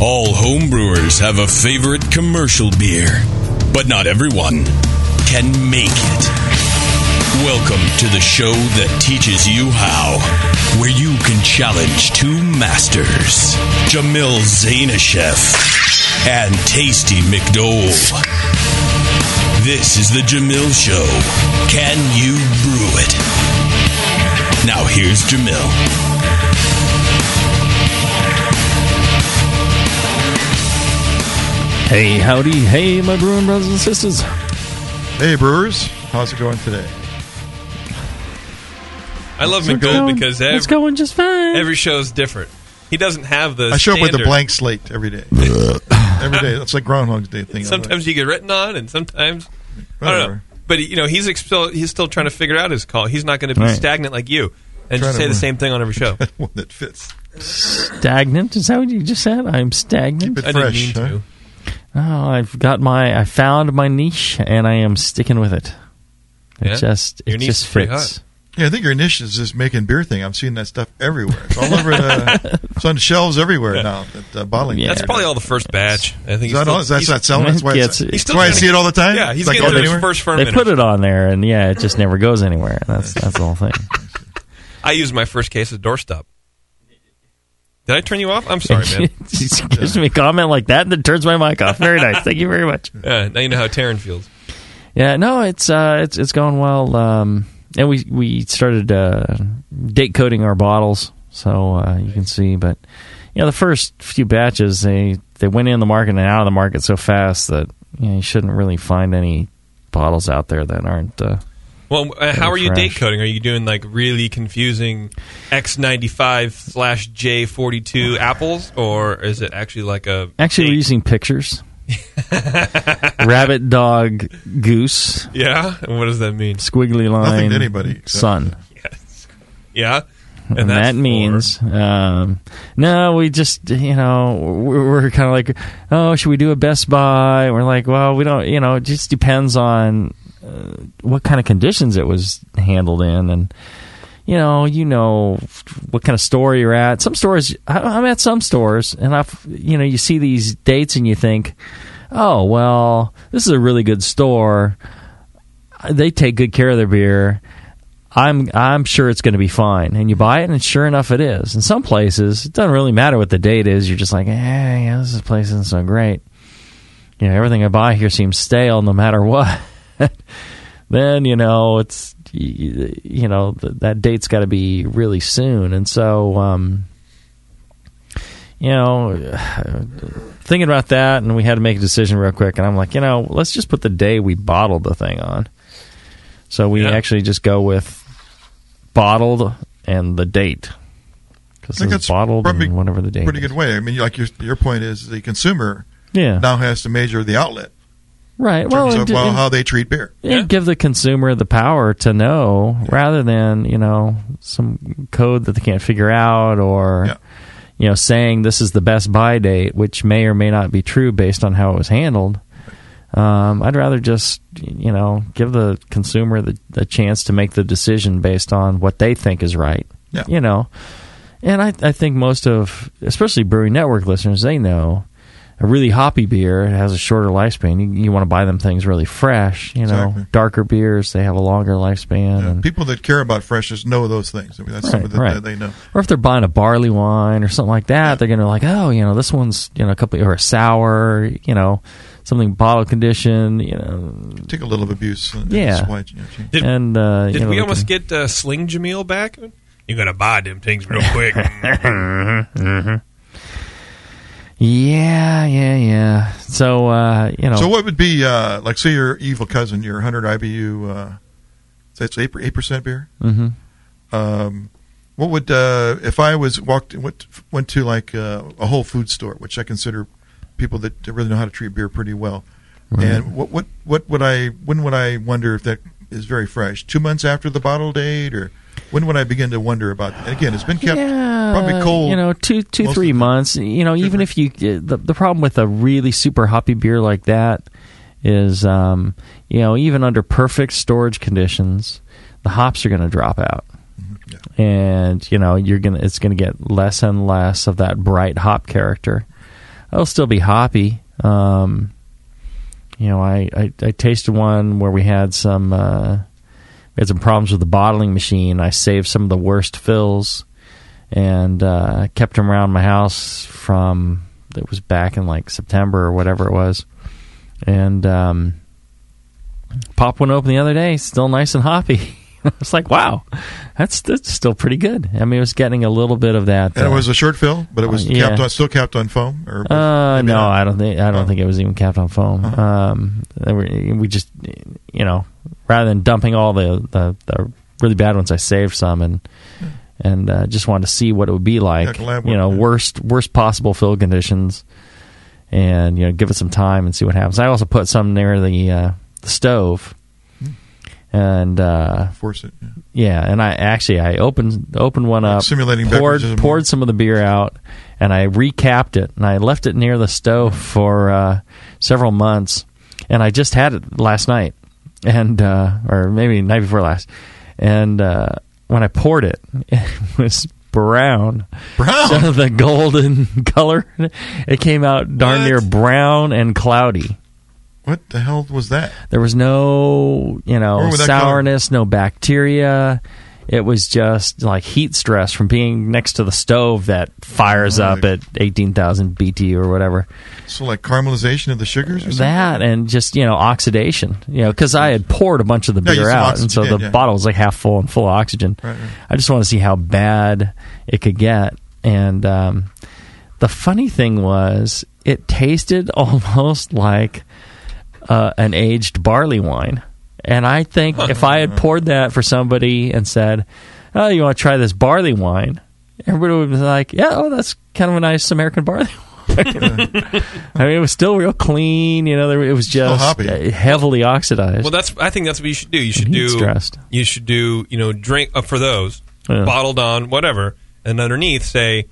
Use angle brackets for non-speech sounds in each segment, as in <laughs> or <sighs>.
All homebrewers have a favorite commercial beer, but not everyone can make it. Welcome to the show that teaches you how, where you can challenge two masters, Jamil Zainasheff and Tasty McDole. This is the Jamil Show. Can you brew it? Now here's Jamil. Hey, howdy. Hey, my brewing brothers and sisters. Hey, brewers. How's it going today? I love It's McDole okay. because It's going just fine. every show is different. He doesn't have the. I show up with a blank slate every day. <laughs> every day. That's like Groundhog's Day thing. Sometimes you get written on, and sometimes I don't know. But you know, he's ex- still he's still trying to figure out his call. He's not going to be Right. stagnant like you and just say the same thing on every show. <laughs> one that fits. Stagnant? Is that what you just said? I'm stagnant. Keep it I didn't fresh. mean huh? to. Oh, I've got my, I found my niche, and I am sticking with it. It Yeah? just, Your it niche just is pretty fits. Yeah, I think your niche is this making beer thing. I'm seeing that stuff everywhere. It's all over the. <laughs> it's on shelves everywhere Yeah. now. At uh, bottling. Yeah. That's probably all the first batch. I think Is he's that still, all? Is that he's, not selling? That's why. It It's, that's why I see it all the time. Yeah, he's It's like getting going those anywhere. first They put it on there, and yeah, it just never goes anywhere. That's that's the whole thing. <laughs> I used my first case of doorstop. Did I turn you off? I'm sorry, man. <laughs> Gives me a comment like that, and then turns my mic off. Very nice. Thank you very much. <laughs> Yeah, now you know how Taryn feels. Yeah, no, it's uh, it's it's going well. Um, and we we started uh, date coding our bottles, so uh, you can see. But you know, the first few batches they they went in the market and out of the market so fast that you, know, you shouldn't really find any bottles out there that aren't. Uh, Well, uh, how are you fresh. date coding? Are you doing like really confusing X95 slash J42 apples, or is it actually like a actually, we're date- using pictures. <laughs> Rabbit, dog, goose, Yeah, and what does that mean? squiggly line, Nothing to anybody, except- sun. Yeah, and, that's that means um, no we just you know we're, we're kind of like oh should we do a best buy we're like well we don't you know it just depends on uh, what kind of conditions it was handled in and you know you know what kind of store you're at some stores I- i'm at some stores and i've you know you see these dates and you think oh well this is a really good store they take good care of their beer I'm I'm sure it's going to be fine. And you buy it, and sure enough, it is. In some places, it doesn't really matter what the date is. You're just like, hey, yeah, this place isn't so great. You know, everything I buy here seems stale, no matter what. <laughs> <laughs> then you know it's you, know that date's got to be really soon, and so um, you know, <sighs> thinking about that, and we had to make a decision real quick. And I'm like, you know, let's just put the day we bottled the thing on. So we Yeah. actually just go with bottled and the date because it's that's bottled probably and whatever the date. Pretty is. good way. I mean, like your your point is the consumer Yeah. now has to measure the outlet right. in Well, terms and, of well, and- how they treat beer. and give the consumer the power to know rather than you know some code that they can't figure out or Yeah. you know saying this is the best buy date, which may or may not be true based on how it was handled. Um, I'd rather just you know give the consumer the, the chance to make the decision based on what they think is right. Yeah. You know, and I I think most of especially Brewing Network listeners they know a really hoppy beer has a shorter lifespan. You, you want to buy them things really fresh. You know, Exactly. darker beers they have a longer lifespan. Yeah, and, people that care about freshness know those things. I mean, that's Right, something that right. they know. or if they're buying a barley wine or something like that, they're going to like, oh, you know, this one's you know a couple or a sour, you know, something bottle condition, you know, Take a little of abuse. And Yeah. supply you know. Did, and uh, did you know, we almost can- get uh, Sling Jamil back? You gotta buy them things real quick. <laughs> Yeah, yeah, yeah. So uh, you know, So what would be uh, like? Say your evil cousin, your 100 IBU. Uh, say it's eight percent beer. hmm Um, what would uh, if I was walked went went to like uh, a Whole Food store, which I consider people that really know how to treat beer pretty well. And what what what would I when would I wonder if that is very fresh? Two months after the bottle date, or when would I begin to wonder about? And again, it's been kept yeah, probably cold. You know, two, two, three months. You know, even if you the the problem with a really super hoppy beer like that is, um, you know, even under perfect storage conditions, the hops are going to drop out, Mm-hmm. and you know, you're gonna it's going to get less and less of that bright hop character. It'll still be hoppy. Um, you know, I, I, I tasted one where we had some uh, we had some problems with the bottling machine. I saved some of the worst fills and uh, kept them around my house from it was back in like September or whatever it was, and um, popped one open the other day, still nice and hoppy. <laughs> <laughs> It's like wow, that's that's still pretty good. I mean, it was getting a little bit of that. and it uh, was a short fill, but it was uh, yeah. capped on, still capped on foam. Or uh, no, not? I don't think I don't Oh. think it was even capped on foam. Uh-huh. Um, were- we just, you know, rather than dumping all the, the, the really bad ones, I saved some and and uh, just wanted to see what it would be like. Yeah, you know, yeah. worst worst possible fill conditions, and you know, give it some time and see what happens. I also put some near the uh, the stove. And uh, force it. yeah. yeah, and I actually I opened opened one up, Simulating poured poured some of the beer out, and I recapped it, and I left it near the stove for uh, several months, and I just had it last night, and uh, or maybe night before last, and uh, when I poured it, <laughs> it was brown, Brown? so <laughs> the golden <laughs> color, it came out darn What? near brown and cloudy. What the hell was that? There was no, you know, sourness, no bacteria. It was just like heat stress from being next to the stove that fires up Right. at 18,000 BTU or whatever. So like caramelization of the sugars or something? That and just, you know, oxidation. You know, because I had poured a bunch of the beer some out, and so the yeah. bottle was like half full and full of oxygen. Right, right. I just want to see how bad it could get. And um, the funny thing was, it tasted <laughs> almost like uh, an aged barley wine. And I think if I had poured that for somebody and said, "Oh, you want to try this barley wine?" Everybody would be like, "Yeah, oh, that's kind of a nice American barley." <laughs> wine." I mean, it was still real clean. You know, there, it was just uh, heavily oxidized. Well, that's. I think that's what you should do. You should do. stressed. You should do. You know, drink uh, for those Yeah. bottled on whatever, and underneath say.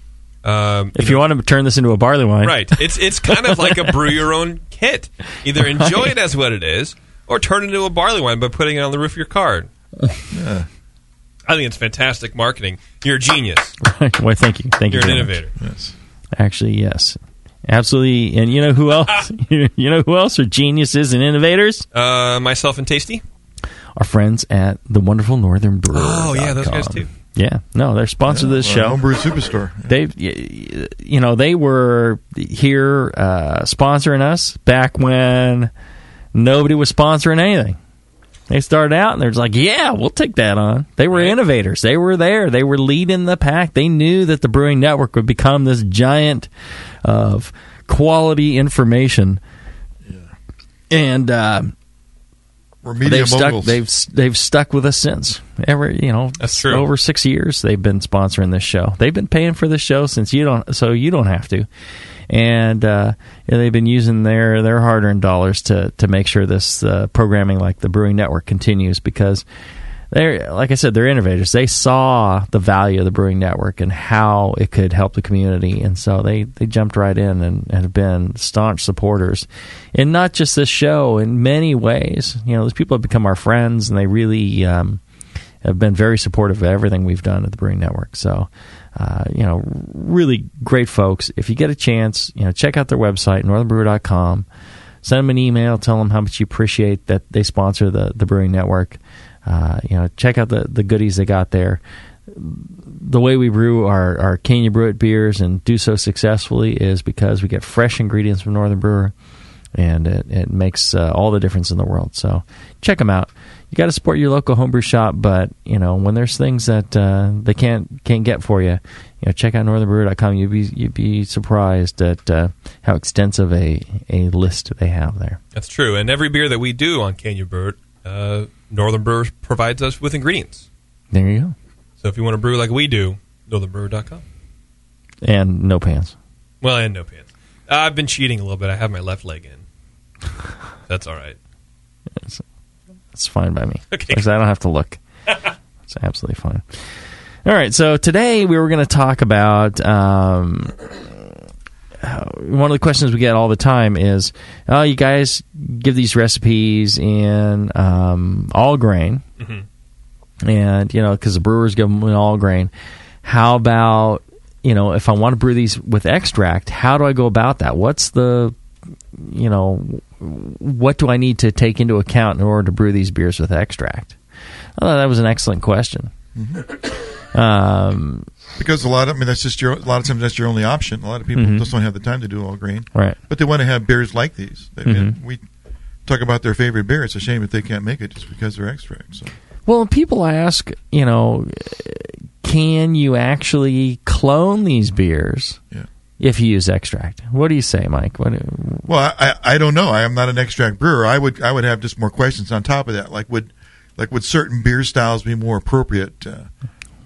Um, if you want to turn this into a barley wine, Right. It's it's kind of like a brew your own kit. Either <laughs> enjoy it as what it is, or turn it into a barley wine by putting it on the roof of your car. Yeah. <laughs> I think it's fantastic marketing. You're a genius. <laughs> well, thank you, thank You're you. an very much. innovator. Yes. Actually, yes, absolutely. And you know who else? you know who else are geniuses and innovators? Uh, myself and Tasty. Our friends at the wonderful Northern Brewer. Oh, yeah, those guys too. Yeah, no, they're sponsors of this show. Homebrew Superstore. <laughs> They, you know, they were here uh, sponsoring us back when nobody was sponsoring anything. They started out and they're just like, "Yeah, we'll take that on." They were innovators. They were there. They were leading the pack. They knew that the Brewing Network would become this giant of quality information. And uh, We're media they've stuck. They've they've stuck with us since. Every you know, That's true. Over six years, they've been sponsoring this show. They've been paying for this show since you don't, so you don't have to. And uh, they've been using their their hard earned dollars to to make sure this uh, programming, like the Brewing Network, continues because. They're like I said, they're innovators. They saw the value of the Brewing Network and how it could help the community, and so they, they jumped right in and, and have been staunch supporters. And not just this show, in many ways. You know, those people have become our friends, and they really um, have been very supportive of everything we've done at the Brewing Network. So, uh, you know, really great folks. If you get a chance, you know, check out their website, northernbrewer.com. Send them an email, tell them how much you appreciate that they sponsor the, the Brewing Network. Uh, you know, check out the, the goodies they got there. The way we brew our, our Can You Brew It beers and do so successfully is because we get fresh ingredients from Northern Brewer, and it, it makes uh, all the difference in the world. So check them out. You got to support your local homebrew shop, but you know when there's things that uh, they can't can't get for you, you know check out northernbrewer.com. You'd be you'd be surprised at uh, how extensive a, a list they have there. That's true. And every beer that we do on Can You Brew uh, Northern Brewer provides us with ingredients. There you go. So if you want to brew like we do, northernbrewer.com. And no pants. Well, and no pants. Uh, I've been cheating a little bit. I have my left leg in. <laughs> That's all right. It's fine by me. <laughs> Okay. Because I don't have to look. <laughs> it's absolutely fine. All right. So today we were going to talk about um, one of the questions we get all the time is, "Oh, you guys give these recipes in um, all grain, and you know because the brewers give them in all grain. How about you know if I want to brew these with extract? How do I go about that? What's the you know, what do I need to take into account in order to brew these beers with extract? I thought that was an excellent question. <coughs> Um, Because a lot of I mean that's just your a lot of times that's your only option. A lot of people Mhm. just don't have the time to do all grain, right. but they want to have beers like these. They, Mhm. We talk about their favorite beer. It's a shame if they can't make it just because they're extract. So Well, people ask, you know, can you actually clone these beers Yeah. if you use extract? What do you say, Mike? What? Well, I, I I don't know. I am not an extract brewer. I would I would have just more questions on top of that. Like would like would certain beer styles be more appropriate uh,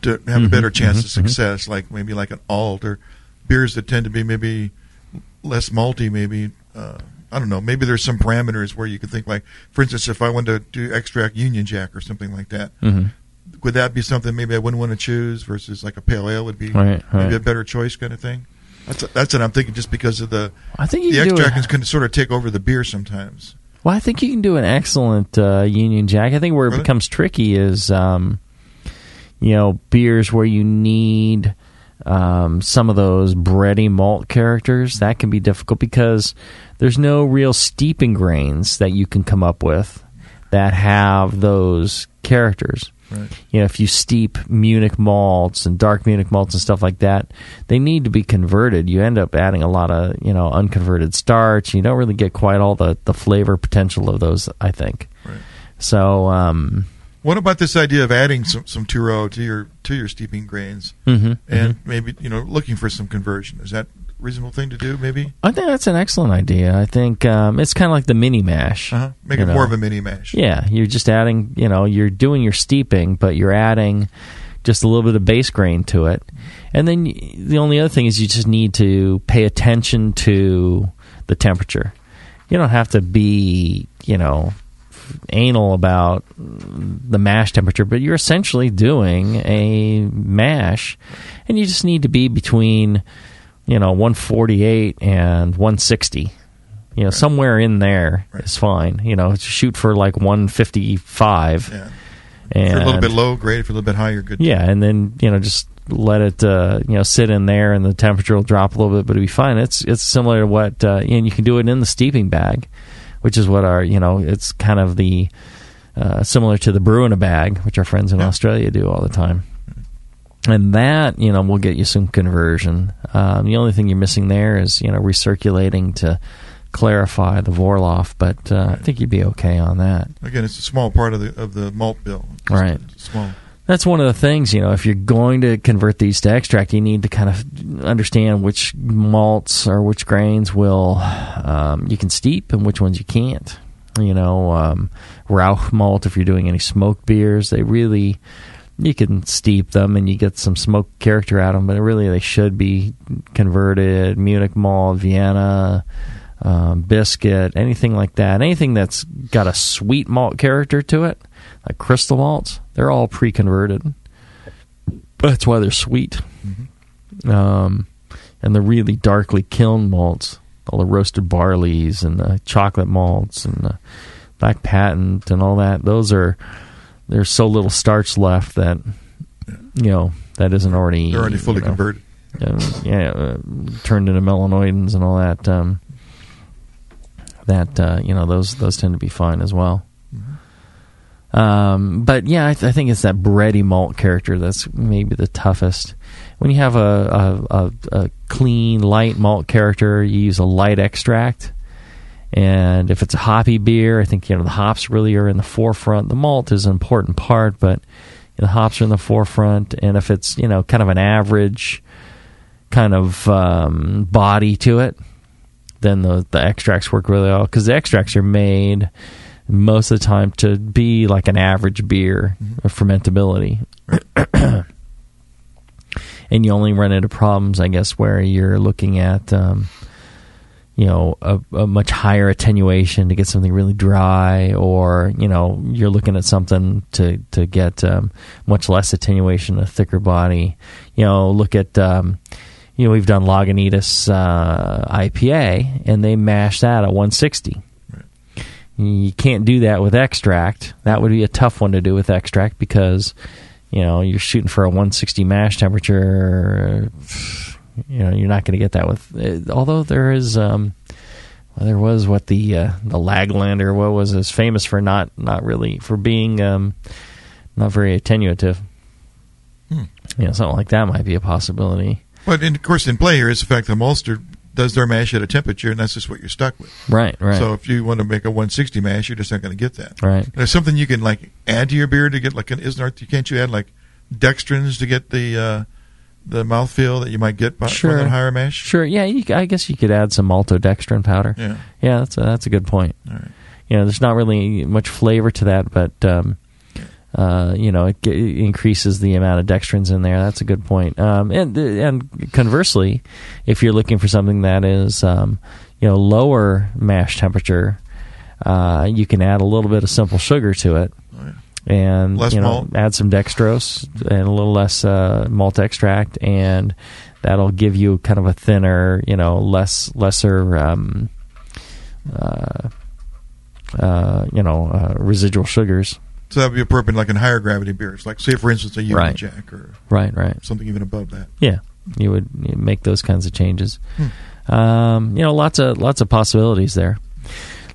to have a better chance of success? Like maybe like an alt or beers that tend to be maybe less malty. Maybe uh, I don't know. Maybe there's some parameters where you could think like, for instance, if I wanted to do extract Union Jack or something like that. Mhm. Would that be something maybe I wouldn't want to choose versus like a pale ale would be Right, right. maybe a better choice kind of thing? That's that's what I'm thinking. Just because of the I think the can extract it. is going to sort of take over the beer sometimes. Well, I think you can do an excellent uh, Union Jack. I think where it Really? becomes tricky is, um, you know, beers where you need um, some of those bready malt characters. That can be difficult because there's no real steeping grains that you can come up with that have those characters. Right. You know, if you steep Munich malts and dark Munich malts and stuff like that, they need to be converted. You end up adding a lot of, you know, unconverted starch. You don't really get quite all the, the flavor potential of those, I think. Right. So, um, What about this idea of adding some some two-row to your to your steeping grains mhm, and maybe you know looking for some conversion? Is that a reasonable thing to do? Maybe I think that's an excellent idea. I think um, it's kind of like the mini mash. uh-huh. make it know. more of a mini mash. Yeah, you're just adding, you know, you're doing your steeping, but you're adding just a little bit of base grain to it. And then the only other thing is you just need to pay attention to the temperature. You don't have to be, you know, anal about the mash temperature, but you're essentially doing a mash, and you just need to be between, you know, 148 and 160. You know, somewhere in there is fine. You know, shoot for like 155. Yeah. And If you're a little bit low, great. If you're a little bit high, you're good. yeah, and then you know just let it uh, you know sit in there, and the temperature will drop a little bit, but it'll be fine. It's it's similar to what uh, and you can do it in the steeping bag, which is what our you know it's kind of the uh, similar to the brew in a bag, which our friends in Yeah. Australia do all the time. And that you know will get you some conversion. Um, the only thing you're missing there is you know recirculating to clarify the vorlauf, but uh, I think you'd be okay on that. Again, it's a small part of the of the malt bill. It's Right. Small. That's one of the things, you know, if you're going to convert these to extract, you need to kind of understand which malts or which grains will um, you can steep and which ones you can't. You know, um, Rauch malt, if you're doing any smoked beers, they really you can steep them and you get some smoke character out of them, but really they should be converted. Munich malt, Vienna, um, biscuit, anything like that, anything that's got a sweet malt character to it, like crystal malts, they're all pre-converted. That's why they're sweet. Um, and the really darkly kiln malts, all the roasted barleys and the chocolate malts and the black patent and all that, those are there's so little starch left that you know that isn't already They're already fully you know, converted. um, yeah, uh, turned into melanoidins and all that. Um, that uh, you know those those tend to be fine as well. Um, but yeah, I, th- I think it's that bready malt character that's maybe the toughest. When you have a, a, a, a clean light malt character, you use a light extract. And if it's a hoppy beer, I think you know the hops really are in the forefront. The malt is an important part, but the hops are in the forefront. And if it's you know kind of an average kind of um, body to it, then the the extracts work really well because the extracts are made most of the time to be like an average beer of fermentability. <clears throat> and you only run into problems, I guess, where you're looking at um, you know a, a much higher attenuation to get something really dry, or you know you're looking at something to to get um, much less attenuation, a thicker body. You know, look at um, you know we've done Lagunitas uh, IPA, and they mash that at 160. You can't do that with extract. That would be a tough one to do with extract because you know you're shooting for a 160 mash temperature you know you're not going to get that with although there is um well, there was what the uh, the Laaglander what was is famous for not not really for being um not very attenuative Hmm. you know something like that might be a possibility But in, of course, in play here is the fact that Ulster does their mash at a temperature, and that's just what you're stuck with. right right So if you want to make a 160 mash, you're just not going to get that. right There's something you can like add to your beer to get like an isn't there, can't you add like dextrins to get the uh, the mouthfeel that you might get by Sure. with a higher mash? sure yeah you, I guess you could add some maltodextrin powder Yeah. yeah that's a, that's a good point All right. you know, there's not really much flavor to that, but um, uh, you know, it, g- increases the amount of dextrins in there. That's a good point. Um, and and conversely, if you're looking for something that is um, you know lower mash temperature, uh, you can add a little bit of simple sugar to it. And Less you know, malt. add some dextrose and a little less uh, malt extract, and that'll give you kind of a thinner, you know, less lesser, um, uh, uh, you know, uh, residual sugars. So that would be appropriate like in higher gravity beers, like say for instance a Union Right. Jack or Right, right. something even above that. Yeah, you would you make those kinds of changes. Hmm. Um, you know, lots of lots of possibilities there.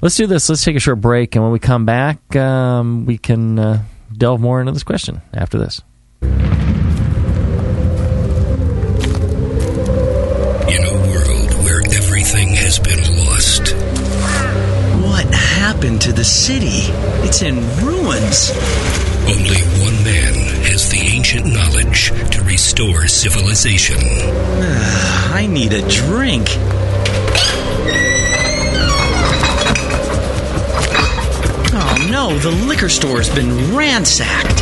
Let's do this. Let's take a short break, and when we come back, um, we can uh, delve more into this question after this. In a happened to the city? It's in ruins. only one man has the ancient knowledge to restore civilization. <sighs> I need a drink. Oh no, the liquor store's been ransacked.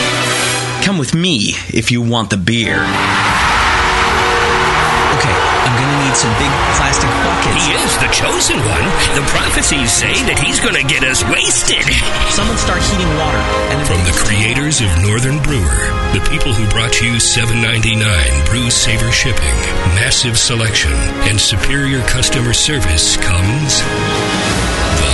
Come with me if you want the beer. Okay, I'm gonna need some big plastic buckets. He is the chosen one. The prophecies say that he's going to get us wasted. Someone start heating water. And From the creators of Northern Brewer, the people who brought you 7.99 Brew Saver shipping, massive selection, and superior customer service comes the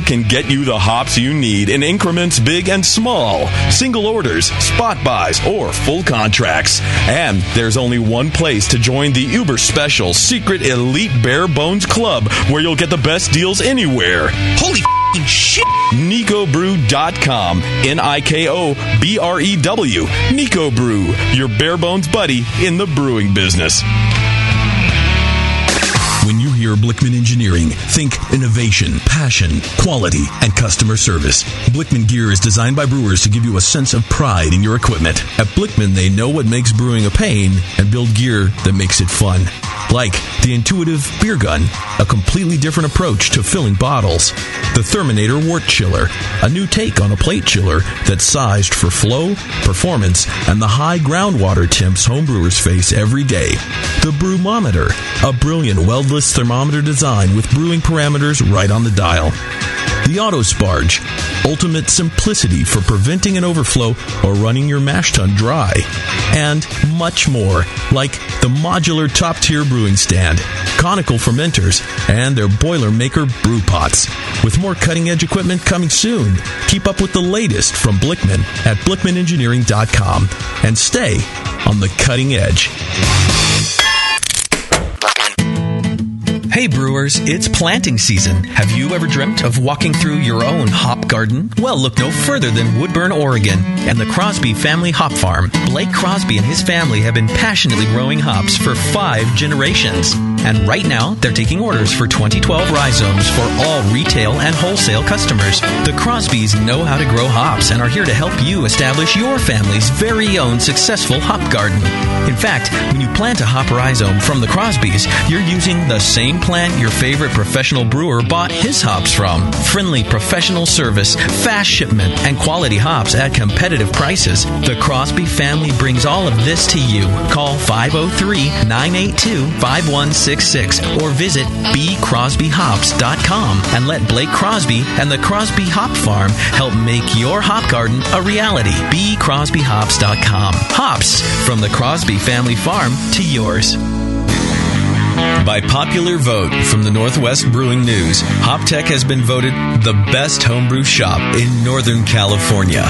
can get you the hops you need in increments big and small, single orders, spot buys, or full contracts. And there's only one place to join the uber special secret elite bare bones club where you'll get the best deals anywhere. Holy fing shit. NikoBrew.com. N I K O B R E W. Niko Brew, your bare bones buddy in the brewing business. Blichmann Engineering, think innovation, passion, quality, and customer service. Blichmann gear is designed by brewers to give you a sense of pride in your equipment. At Blichmann, they know what makes brewing a pain and build gear that makes it fun. Like the intuitive beer gun, a completely different approach to filling bottles. The Therminator Wort Chiller, a new take on a plate chiller that's sized for flow, performance, and the high groundwater temps homebrewers face every day. The Brewmometer, a brilliant weldless thermometer design with brewing parameters right on the dial. the Auto Sparge, ultimate simplicity for preventing an overflow or running your mash tun dry, and much more, like the modular top tier brewing stand, conical fermenters, and their Boilermaker brew pots. With more cutting edge equipment coming soon, keep up with the latest from Blichmann at blichmannengineering.com and stay on the cutting edge. Hey brewers, it's planting season. Have you ever dreamt of walking through your own hop garden? Well, look no further than Woodburn, Oregon, and the Crosby Family Hop Farm. Blake Crosby and his family have been passionately growing hops for five generations. And right now, they're taking orders for 2012 rhizomes for all retail and wholesale customers. The Crosbys know how to grow hops and are here to help you establish your family's very own successful hop garden. In fact, when you plant a hop rhizome from the Crosbys, you're using the same plant your favorite professional brewer bought his hops from. Friendly professional service, fast shipment, and quality hops at competitive prices. The Crosby family brings all of this to you. Call 503 982 5166 or visit bcrosbyhops.com and let Blake Crosby and the Crosby Hop Farm help make your hop garden a reality. bcrosbyhops.com. Hops from the Crosby family farm to yours. By popular vote from the Northwest Brewing News, HopTech has been voted the best homebrew shop in Northern California.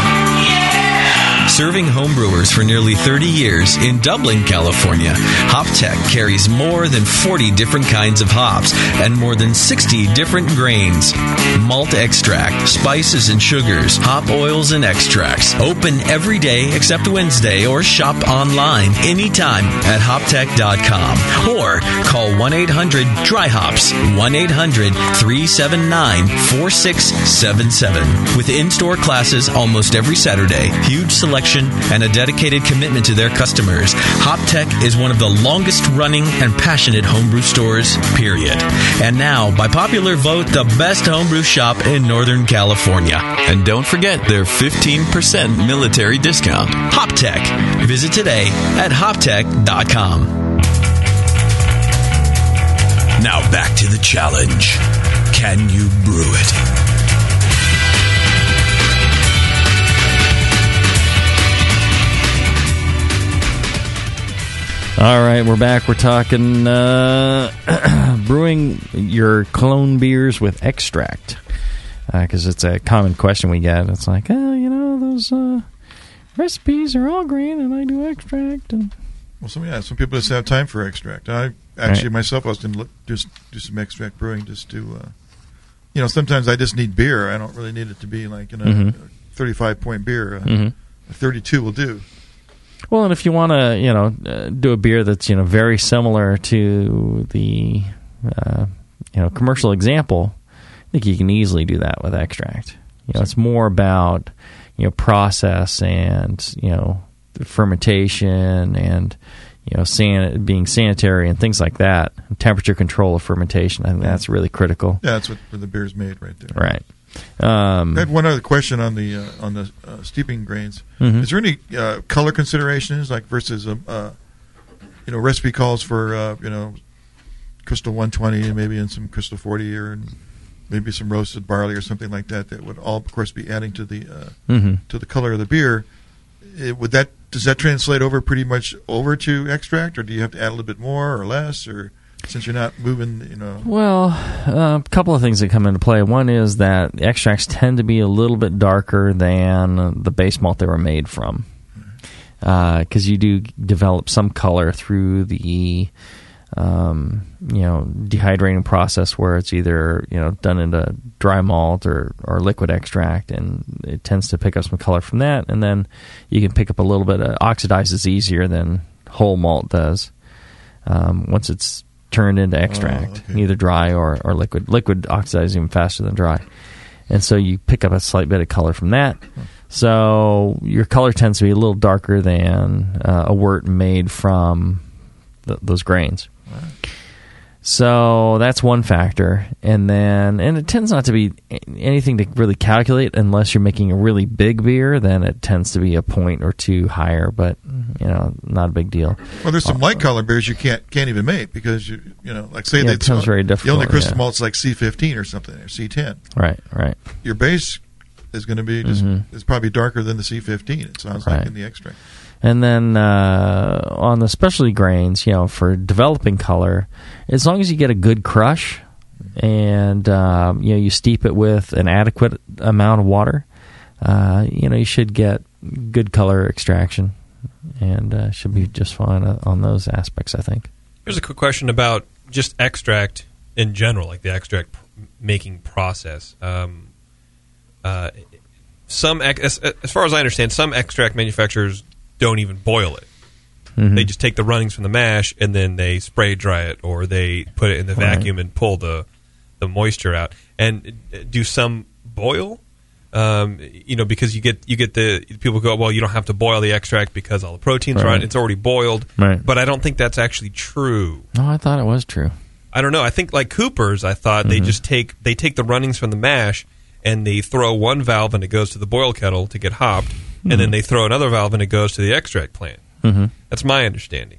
Serving homebrewers for nearly 30 years in Dublin, California, HopTech carries more than 40 different kinds of hops and more than 60 different grains. Malt extract, spices and sugars, hop oils and extracts. Open every day except Wednesday or shop online anytime at hoptech.com or call 1 800 Dry Hops 1 800 379 4677. With in store classes almost every Saturday, huge selection and a dedicated commitment to their customers, HopTech is one of the longest running and passionate homebrew stores, period. And now, by popular vote, the best homebrew shop in Northern California. And don't forget their 15% military discount. HopTech. Visit today at hoptech.com. Now back to the challenge. Can you brew it? All right, we're back. We're talking uh, <clears throat> brewing your clone beers with extract because uh, it's a common question we get. It's like, oh, you know, those uh, recipes are all green, and I do extract. And well, some yeah, some people just have time for extract. I actually Right. myself I was going to look just do some extract brewing just to, uh, you know, sometimes I just need beer. I don't really need it to be like you know, Mhm. a thirty-five point beer. Mhm. A thirty-two will do. Well, and if you want to, you know, uh, do a beer that's you know very similar to the, uh, you know, commercial example, I think you can easily do that with extract. You know, it's more about you know process and you know fermentation and you know san- being sanitary and things like that. Temperature control of fermentation. I think that's really critical. Yeah, that's what where the beer's made right there. Right. Um, I had one other question on the uh, on the uh, steeping grains. Mhm. Is there any uh, color considerations like versus a uh, you know recipe calls for uh, you know crystal 120 and maybe in some crystal 40 or maybe some roasted barley or something like that that would all of course be adding to the uh, Mhm. to the color of the beer. It, would that does that translate over pretty much over to extract or do you have to add a little bit more or less or since you're not moving you know Well, uh, a couple of things that come into play. One is that extracts tend to be a little bit darker than the base malt they were made from, because you do develop some color through the um, you know dehydrating process, where it's either you know done into dry malt or or liquid extract, and it tends to pick up some color from that, and then you can pick up a little bit. Of, oxidizes easier than whole malt does um, once it's turned into extract, either dry or, or liquid. Liquid oxidizes even faster than dry. And so you pick up a slight bit of color from that. So your color tends to be a little darker than uh, a wort made from th- those grains. So that's one factor, and then and it tends not to be anything to really calculate unless you're making a really big beer. Then it tends to be a point or two higher, but you know, not a big deal. Well, there's some light color beers you can't can't even make because you you know like say Yeah, they it becomes very The only difficult, crystal yeah. malt's like C15 or something or C10. Right, right. Your base is going to be just Mhm. is probably darker than the C15. It sounds like in the extract. And then uh, on the specialty grains, you know, for developing color, as long as you get a good crush and um, you know you steep it with an adequate amount of water, uh, you know you should get good color extraction, and uh, should be just fine on those aspects. I think. Here's a quick question about just extract in general, like the extract making process. Um, uh, some, as, as far as I understand, some extract manufacturers don't even boil it. Mhm. They just take the runnings from the mash and then they spray dry it, or they put it in the Right. vacuum and pull the the moisture out. And uh, do some boil? Um, you know, because you get you get the people go, well, you don't have to boil the extract because all the proteins are Right. on it. It's already boiled. Right. But I don't think that's actually true. No, I thought it was true. I don't know. I think like Cooper's, I thought they Mhm. just take they take the runnings from the mash and they throw one valve and it goes to the boil kettle to get hopped, and then Mhm. they throw another valve and it goes to the extract plant. Mhm. That's my understanding.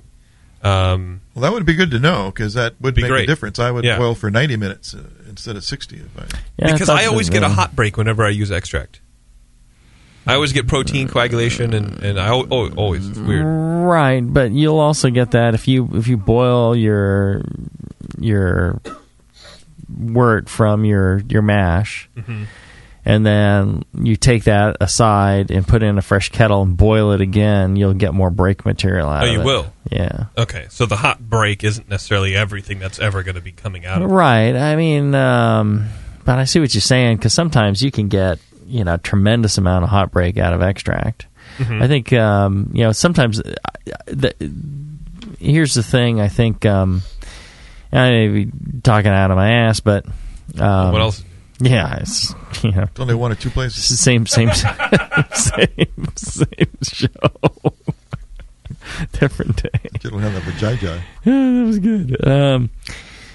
Um, Well, that would be good to know because that would Be make great. a difference. I would Yeah. boil for 90 minutes uh, instead of 60. If I, because I always get a hot break whenever I use extract. I always get protein coagulation, and, and I al- al- always it's weird. Right, but you'll also get that if you if you boil your your wort from your your mash, Mhm. And then you take that aside and put it in a fresh kettle and boil it again, you'll get more break material out Oh, of it. you will. Yeah. Okay, so the hot break isn't necessarily everything that's ever going to be coming out of it. Right. I mean, um, but I see what you're saying because sometimes you can get you know a tremendous amount of hot break out of extract. Mhm. I think um, you know sometimes. uh, The, here's the thing. I think um, I may be talking out of my ass, but um, What else? Yeah, it's <laughs> you know It's only one or two places. it's the same same <laughs> same same show. <laughs> Different day. You don't have that vajayjay. that was good. Um,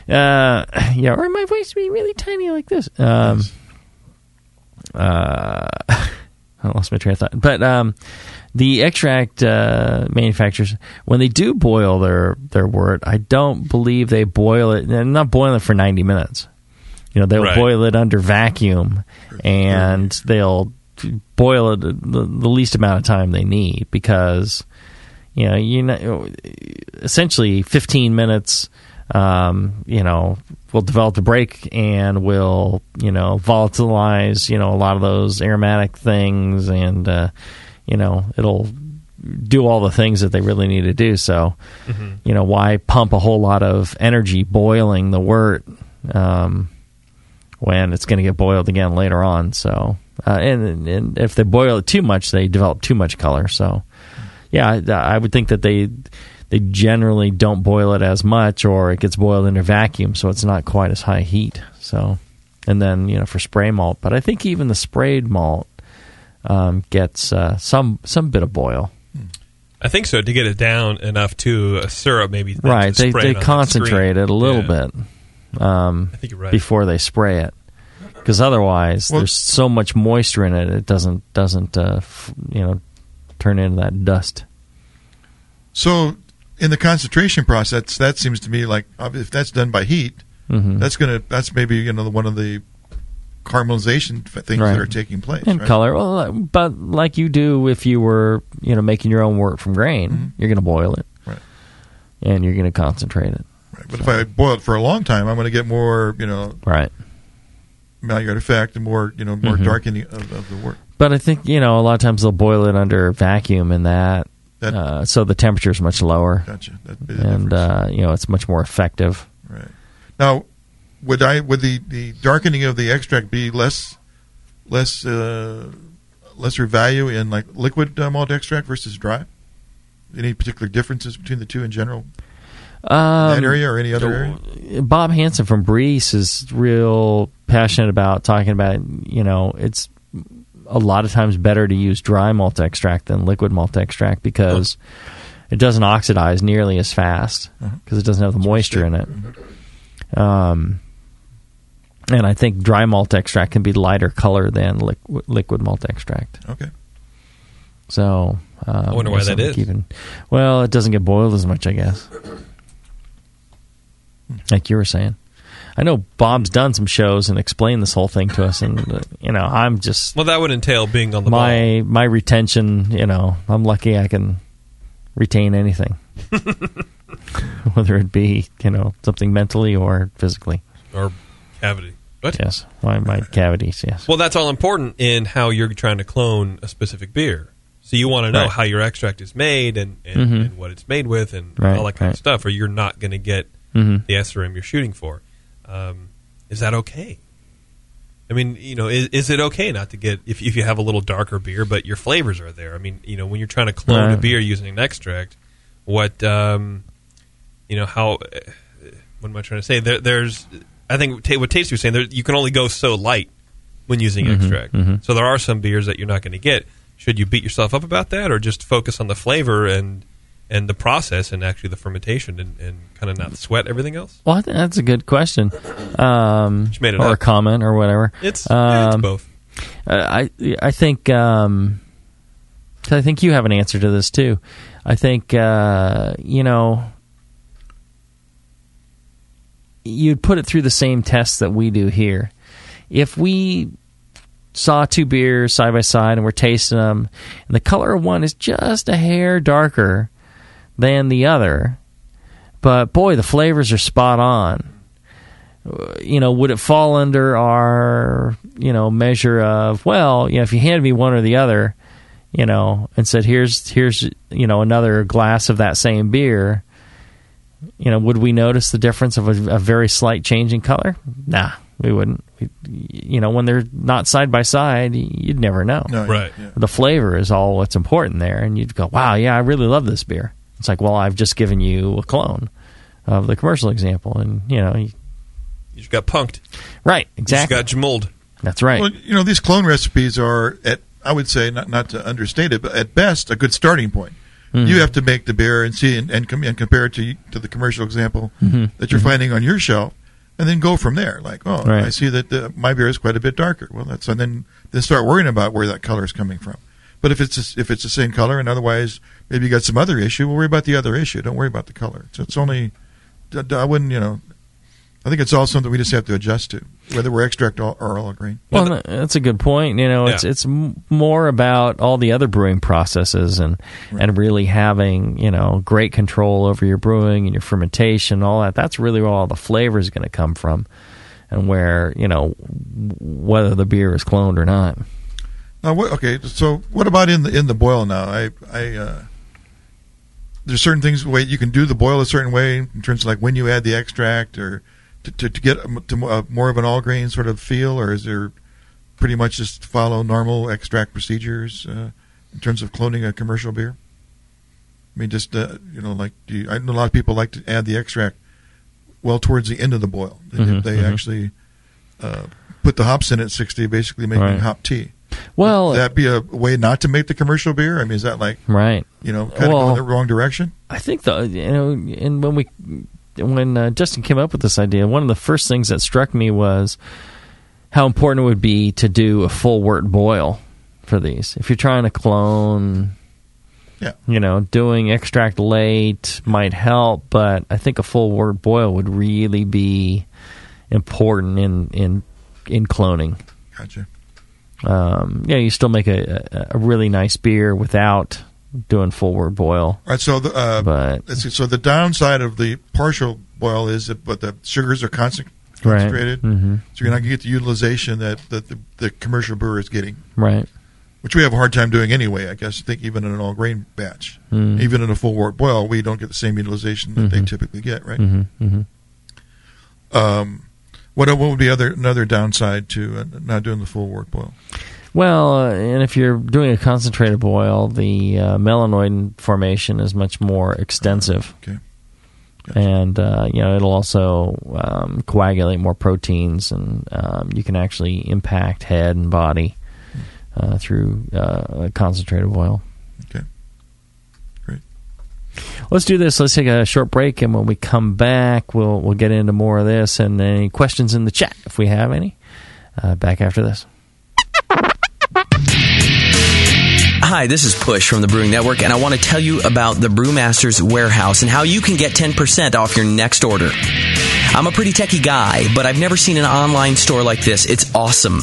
uh, yeah, or my voice be really tiny like this. Um, uh, I lost my train of thought. But um, the extract uh, manufacturers, when they do boil their their wort, I don't believe they boil it. Not boiling it for ninety minutes. You know, they'll Right. boil it under vacuum, and they'll boil it the, the least amount of time they need because you know you know essentially 15 minutes um, you know will develop the break and will you know volatilize you know a lot of those aromatic things and uh, you know it'll do all the things that they really need to do so Mhm. you know why pump a whole lot of energy boiling the wort um, when it's going to get boiled again later on so uh, and, and if they boil it too much they develop too much color so yeah, I, I would think that they they generally don't boil it as much, or it gets boiled in a vacuum, so it's not quite as high heat. So, and then you know for spray malt, but I think even the sprayed malt um, gets uh, some some bit of boil. I think so to get it down enough to a syrup, maybe. right, they spray they it on the concentrate screen. it a little Yeah. bit um, I think you're right. before they spray it, because otherwise Well- there's so much moisture in it, it doesn't doesn't uh, f- you know turn into that dust. So, in the concentration process, that seems to me like if that's done by heat, Mhm. that's gonna that's maybe you know one of the caramelization things Right. that are taking place. and right? color. Well, but like you do if you were, you know, making your own wort from grain, you're going to boil it, Right. And you're going to concentrate it. But if I boil it for a long time, I'm going to get more you know right? Maillard effect and more you know more Mhm. darkening of, of the wort. But I think you know a lot of times they'll boil it under vacuum, and that, That- uh, so the temperature is much lower, Gotcha. That'd be the and uh, you know it's much more effective. Right. Now, would I would the, the darkening of the extract be less less uh, lesser value in like liquid uh, malt extract versus dry? Any particular differences between the two in general? Um, that area or any other area? Bob Hansen from Briess is real passionate about talking about you know it's a lot of times better to use dry malt extract than liquid malt extract because it doesn't oxidize nearly as fast Uh-huh. because it doesn't have the moisture in it. Um, and I think dry malt extract can be lighter color than liquid, liquid malt extract. Okay. So um, I wonder why that is. something is. to keep in- well, it doesn't get boiled as much, I guess. Like you were saying, I know Bob's done some shows and explained this whole thing to us, and uh, you know, I'm just Well, that would entail being on the ball. my my retention. You know, I'm lucky I can retain anything, <laughs> whether it be you know something mentally or physically. or cavity. What? Yes, my my cavities. Yes. Well, that's all important in how you're trying to clone a specific beer. So you want to know Right. how your extract is made and, and, Mhm. and what it's made with and Right, all that kind right. of stuff, or you're not going to get Mhm. the SRM you're shooting for. Um, is that okay? I mean, you know, is, is it okay not to get if if you have a little darker beer, but your flavors are there? I mean, you know, when you're trying to clone a beer using an extract, what um, you know, how what am I trying to say? There, there's, I think what Tasty was saying, there, you can only go so light when using Mhm, extract. mhm. So there are some beers that you're not going to get. Should you beat yourself up about that, or just focus on the flavor and and the process and actually the fermentation and, and kind of not sweat everything else? Well, I think that's a good question, um, made it or a comment or whatever. It's- yeah, it's Um, both. I I think um, I think you have an answer to this too. I think uh, you know you'd put it through the same tests that we do here. If we saw two beers side by side and we're tasting them, and the color of one is just a hair darker than the other, but boy, the flavors are spot on. Uh, You know, would it fall under our you know measure of well, you know, if you handed me one or the other, you know, and said here's here's you know another glass of that same beer, you know, would we notice the difference of a, a very slight change in color? Nah, we wouldn't. We, you know, when they're not side by side, you'd never know. No, Right. yeah. The flavor is all what's important there, and you'd go, "Wow, yeah, I really love this beer." It's like, well, I've just given you a clone of the commercial example, and you know, you, You just got punked. right, You just exactly. got jamold. That's right. Well, you know, these clone recipes are at I would say not not to understate it, but at best a good starting point. Mhm. You have to make the beer and see and, and, com- and compare it to to the commercial example Mhm. that you're finding on your shelf, and then go from there. Like, oh, Right. I see that the, my beer is quite a bit darker. Well, that's and then then start worrying about where that color is coming from. But if it's if it's the same color and otherwise maybe you got some other issue, we'll worry about the other issue. Don't worry about the color. So it's only I wouldn't you know. I think it's all something we just have to adjust to, whether we're extract or or all grain. Well, uh, that's a good point. You know, it's Yeah. it's m- more about all the other brewing processes and and really having you know great control over your brewing and your fermentation, all that. That's really where all the flavor is going to come from, and where you know whether the beer is cloned or not. Now, what, okay, so what about in the in the boil now? I I uh, there's certain things way you can do the boil a certain way in terms of like when you add the extract or to to, to get a- to uh, more of an all grain sort of feel, or is there pretty much just follow normal extract procedures uh, in terms of cloning a commercial beer? I mean, just uh, you know, like do you, I know a lot of people like to add the extract well towards the end of the boil. They, Mhm, they mhm. actually uh, put the hops in at sixty, basically making Right. hop tea. Well, Would that be a way not to make the commercial beer? I mean, is that like right? you know kind of going the wrong direction? I think the you know, and when we when uh, Justin came up with this idea, one of the first things that struck me was how important it would be to do a full wort boil for these. If you're trying to clone, Yeah. you know, doing extract late might help, but I think a full wort boil would really be important in in in cloning. Gotcha. Um, yeah, you still make a, a, really nice beer without doing full wort boil. Right. So the uh, But-. So the downside of the partial boil is that, but the sugars are concent- Right. concentrated, Mhm. so you're not going to get the utilization that, that the, the commercial brewer is getting, Right. which we have a hard time doing anyway. I guess I think even in an all grain batch, Mm. even in a full wort boil, we don't get the same utilization that they Mhm. typically get. Right. Mm-hmm, mm-hmm. Um, what what would be other another downside to uh, not doing the full wort boil? Well, uh, and if you're doing a concentrated boil, the uh, melanoid formation is much more extensive. Okay. And uh, you know it'll also um, coagulate more proteins, and um, you can actually impact head and body uh, through uh, a concentrated boil. Let's do this. Let's take a short break, and when we come back, we'll we'll get into more of this and any questions in the chat if we have any. Uh, back after this. Hi, this is Push from the Brewing Network, and I want to tell you about the Brewmaster's Warehouse and how you can get 10% off your next order. I'm a pretty techie guy, but I've never seen an online store like this. It's awesome.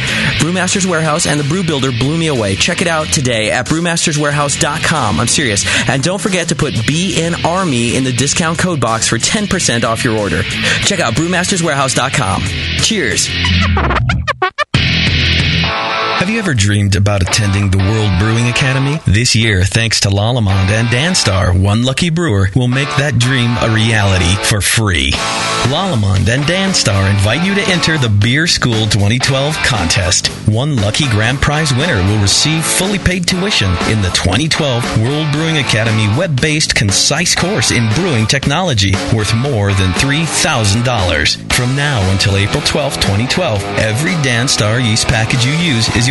Brewmaster's Warehouse and the Brew Builder blew me away. Check it out today at brewmasterswarehouse.com. I'm serious. And don't forget to put BN Army in the discount code box for 10% off your order. Check out brewmasterswarehouse.com. Cheers. Have you ever dreamed about attending the World Brewing Academy? This year, thanks to Lallemand and Danstar, one lucky brewer will make that dream a reality for free. Lallemand and Danstar invite you to enter the Beer School 2012 contest. One lucky grand prize winner will receive fully paid tuition in the 2012 World Brewing Academy web-based concise course in brewing technology worth more than $3,000. From now until April 12, 2012, every Danstar yeast package you use is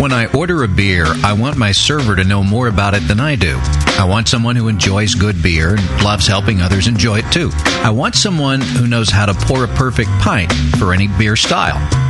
When I order a beer, I want my server to know more about it than I do. I want someone who enjoys good beer and loves helping others enjoy it too. I want someone who knows how to pour a perfect pint for any beer style.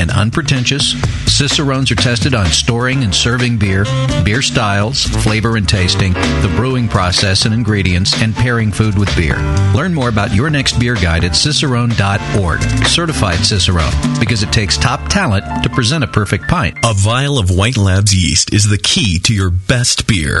and unpretentious, Cicerones are tested on storing and serving beer, beer styles, flavor and tasting, the brewing process and ingredients, and pairing food with beer. Learn more about your next beer guide at cicerone.org. Certified Cicerone, because it takes top talent to present a perfect pint. A vial of White Labs yeast is the key to your best beer.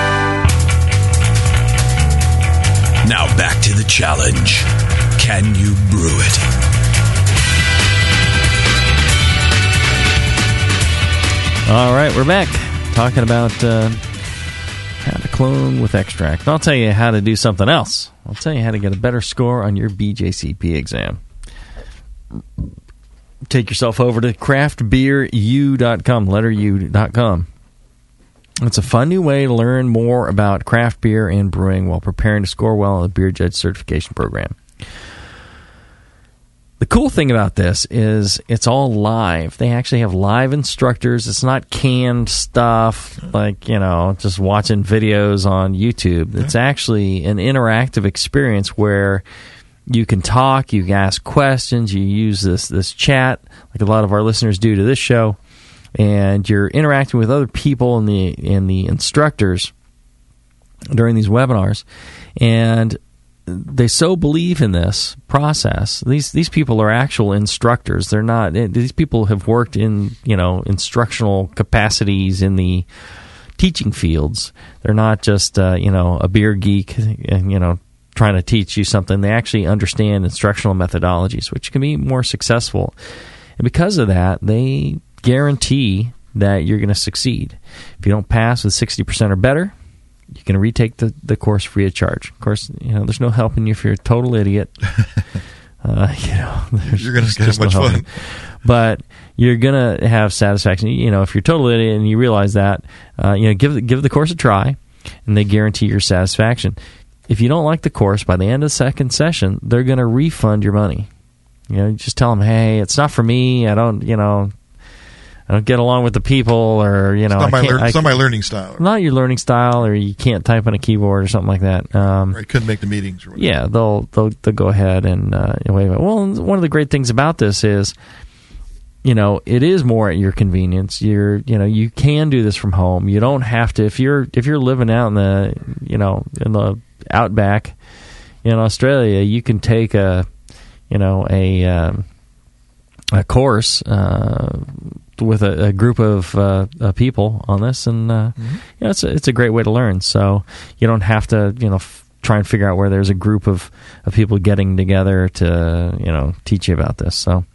Now back to the challenge. Can you brew it? All right, we're back talking about uh, how to clone with extract. I'll tell you how to do something else. I'll tell you how to get a better score on your BJCP exam. Take yourself over to craftbeeru.com, letter u.com. It's a fun new way to learn more about craft beer and brewing while preparing to score well on the Beer Judge Certification Program. The cool thing about this is it's all live. They actually have live instructors. It's not canned stuff like, you know, just watching videos on YouTube. It's actually an interactive experience where you can talk, you can ask questions, you use this this chat like a lot of our listeners do to this show, and you're interacting with other people and the and the instructors during these webinars, and they so believe in this process. These these people are actual instructors. They're not. These people have worked in you know instructional capacities in the teaching fields. They're not just uh, you know a beer geek, and you know trying to teach you something. They actually understand instructional methodologies, which can be more successful. And because of that, they guarantee that you're going to succeed. If you don't pass with 60% or better, you can retake the, the course free of charge. Of course, you know there's no helping you if you're a total idiot. <laughs> uh, <laughs> you know, you're going to have much no fun. But you're going to have satisfaction. You know, if you're a total idiot and you realize that, uh, you know, give give the course a try, and they guarantee your satisfaction. If you don't like the course by the end of the second session, they're going to refund your money. You know, just tell them, hey, it's not for me. I don't, you know, I don't get along with the people, or you know, it's not, my, lear- it's not my learning style. Not your learning style, or you can't type on a keyboard or something like that. Um, right, couldn't make the meetings. yeah, they'll they'll they'll go ahead and uh, wait. Well, one of the great things about this is, you know, it is more at your convenience. You're you know you can do this from home. You don't have to if you're if you're living out in the you know in the outback in Australia, you can take a you know a um, a course uh, with a, a group of uh, uh, people on this, and uh, mm-hmm. you know, it's a, it's a great way to learn. So you don't have to you know f- try and figure out where there's a group of, of people getting together to you know teach you about this. So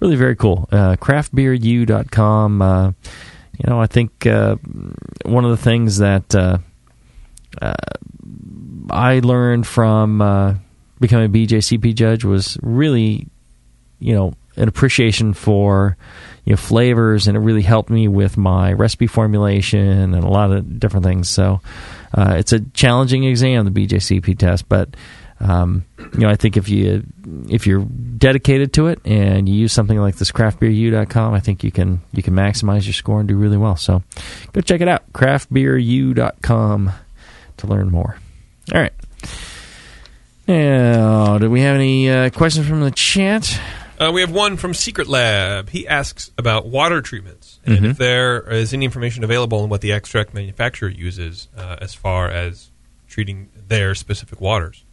really very cool. Uh, craftbeeru.com. Uh, you know, I think uh, one of the things that uh, uh, I learned from uh, becoming a BJCP judge was really, you know, an appreciation for you know flavors, and it really helped me with my recipe formulation and a lot of different things. So uh, it's a challenging exam, the BJCP test, but um, you know I think if you if you're dedicated to it and you use something like this craftbeeru.com, I think you can you can maximize your score and do really well. So go check it out, craftbeeru.com to learn more. All right. Now, do we have any uh, questions from the chat? Uh, we have one from Secret Lab. He asks about water treatments and Mm-hmm. if there is any information available on what the extract manufacturer uses uh, as far as treating their specific waters.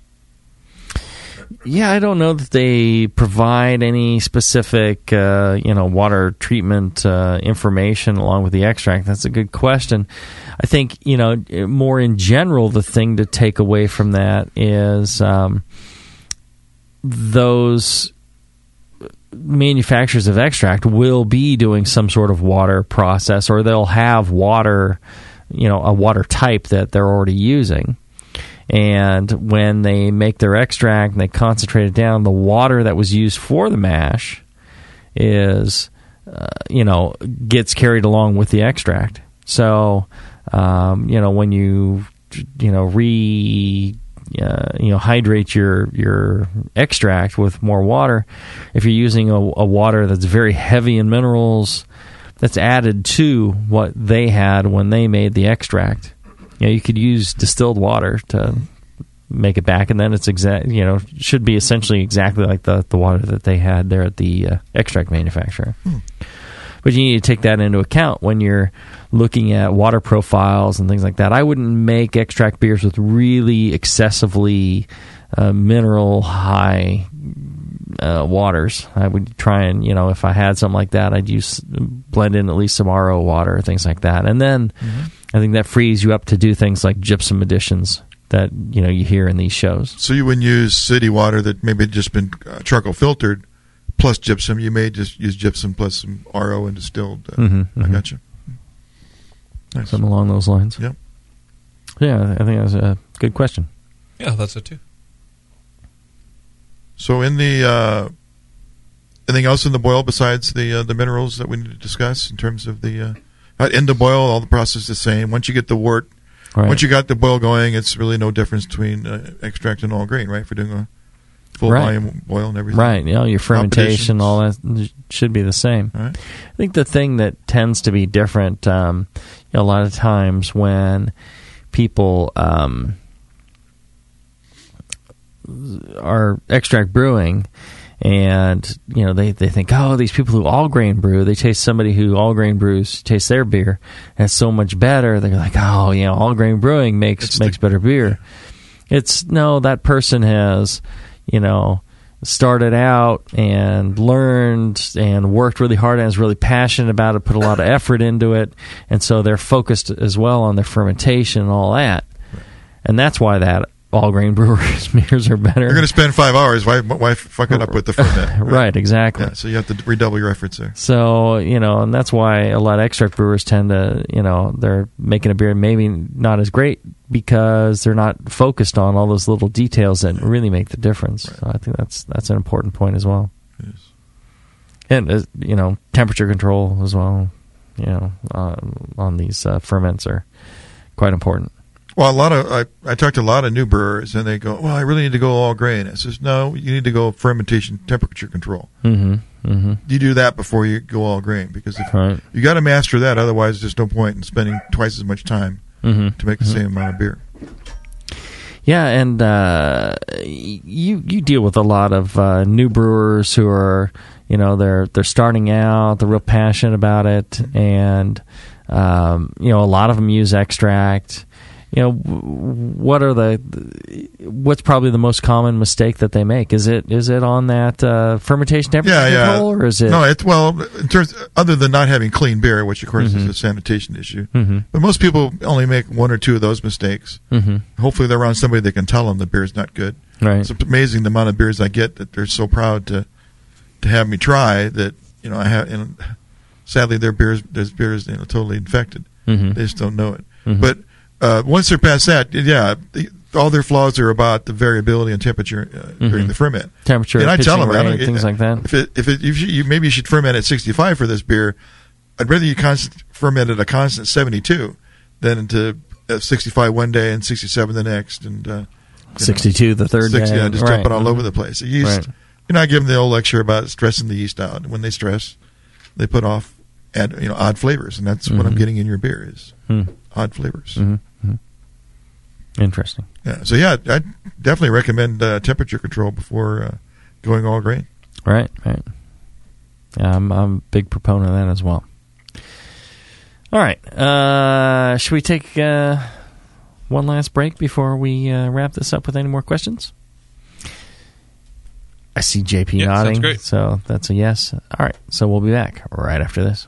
Yeah, I don't know that they provide any specific, uh, you know, water treatment uh, information along with the extract. That's a good question. I think, you know, more in general, the thing to take away from that is um, those manufacturers of extract will be doing some sort of water process, or they'll have water, you know, a water type that they're already using. And when they make their extract and they concentrate it down, the water that was used for the mash is, uh, you know, gets carried along with the extract. So, um, you know, when you, you know, re, uh, you know, hydrate your your extract with more water, if you're using a, a water that's very heavy in minerals, that's added to what they had when they made the extract. You know, you could use distilled water to make it back, and then it's exact. You know, should be essentially exactly like the the water that they had there at the uh, extract manufacturer. But you need to take that into account when you're looking at water profiles and things like that. I wouldn't make extract beers with really excessively uh, mineral high uh, waters. I would try and you know if I had something like that, I'd use blend in at least some RO water, things like that, and then I think that frees you up to do things like gypsum additions that you know you hear in these shows. So you wouldn't use city water that maybe had just been uh, charcoal filtered plus gypsum. You may just use gypsum plus some RO and distilled. Uh, Mhm, I mhm. got you. Nice. Something along those lines. Yep. Yeah, I think that's a good question. Yeah, that's it too. So in the uh, anything else in the boil besides the uh, the minerals that we need to discuss in terms of the uh, uh, in the boil, all the process is the same. Once you get the wort, Right. once you got the boil going, it's really no difference between uh, extract and all grain, right? For doing a full Right. volume boil and everything, Right. You know, your fermentation, all that should be the same. Right. I think the thing that tends to be different, um, you know, a lot of times when people um, are extract brewing, and you know they, they think, oh, these people who all grain brew, they taste somebody who all grain brews, taste their beer, and it's so much better. They're like, oh, you know, all grain brewing makes makes better beer. It's no, that person has, you know, started out and learned and worked really hard and is really passionate about it, put a lot of effort into it, and so they're focused as well on their fermentation and all that. And that's why that all grain <laughs> brewers beers are better. You're going to spend five hours. Why, why fuck it up with the <laughs> ferment? Right, right exactly. Yeah, so you have to redouble your efforts there. So you know, and that's why a lot of extract brewers tend to, you know, they're making a beer maybe not as great because they're not focused on all those little details that really make the difference. Right. So I think that's that's an important point as well. Yes. And uh, you know, temperature control as well. You know, uh, on these uh, ferments are quite important. Well, a lot of I, I talked to a lot of new brewers, and they go, "Well, I really need to go all grain." I says, "No, you need to go fermentation temperature control. Mm-hmm. Mm-hmm. You do that before you go all grain because if, right. you got to master that. Otherwise, there's no point in spending twice as much time mm-hmm. to make the mm-hmm. same amount of beer." Yeah, and uh, you you deal with a lot of uh, new brewers who are you know they're they're starting out, they're real passionate about it, and um, you know a lot of them use extract you know what are the what's probably the most common mistake that they make is it is it on that uh, fermentation temperature yeah, control or is it no it's well in terms other than not having clean beer which of course mm-hmm. is a sanitation issue mm-hmm. but most people only make one or two of those mistakes mm-hmm. hopefully they're around somebody that can tell them the beer's not good right it's amazing the amount of beers I get that they're so proud to to have me try that you know I have and sadly their beers their beers you know totally infected Mm-hmm. they just don't know it Mhm. but uh, once they're past that, yeah, the, all their flaws are about the variability in temperature uh, during Mhm. the ferment. Temperature, and I tell them, I things like that. If it, if it, if you, you maybe you should ferment at 65 for this beer, I'd rather you constant, ferment at a constant 72 than to uh, 65 one day and 67 the next, and uh, you know, 62 the third 60, day. Yeah, just Right. jumping all Mhm. over the place. The yeast, Right. you know, I give them the old lecture about stressing the yeast out. When they stress, they put off add you know odd flavors, and that's what I'm Mhm. getting in your beer is Hmm. odd flavors. Mhm. Interesting. Yeah. So yeah, I definitely recommend uh, temperature control before uh, going all grain. Right, right. Yeah, I'm, I'm a big proponent of that as well. All right. Uh, should we take uh, one last break before we uh, wrap this up with any more questions? I see JP Yeah, sounds nodding. great. So that's a yes. All right. So we'll be back right after this.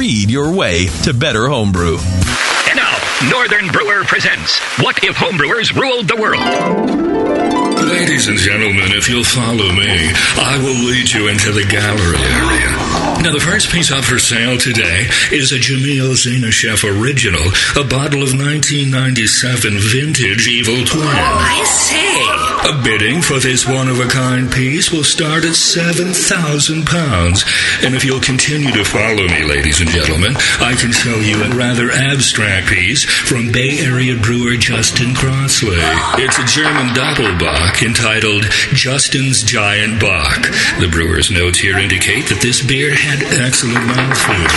your way to better homebrew. And now, Northern Brewer presents What If Homebrewers Ruled the World? Ladies and gentlemen, if you'll follow me, I will lead you into the gallery area. Now, the first piece up for sale today is a Jamil Zainasheff original, a bottle of 1997 vintage Evil Twin. Oh, I say. A bidding for this one-of-a-kind piece will start at seven thousand pounds, and if you'll continue to follow me, ladies and gentlemen, I can show you a rather abstract piece from Bay Area brewer Justin Crossley. It's a German Doppelbock entitled Justin's Giant Bock. The brewer's notes here indicate that this beer had excellent mouthfeel.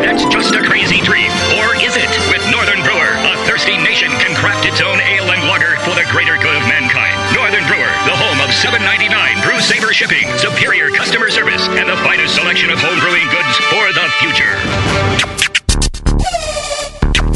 That's just a crazy dream. Or is it? With Northern Brewer, a thirsty nation can craft its own ale and lager for the greater good of mankind. Northern Brewer, the home of $7.99 brew saver shipping, superior customer service, and the finest selection of home brewing goods for the future.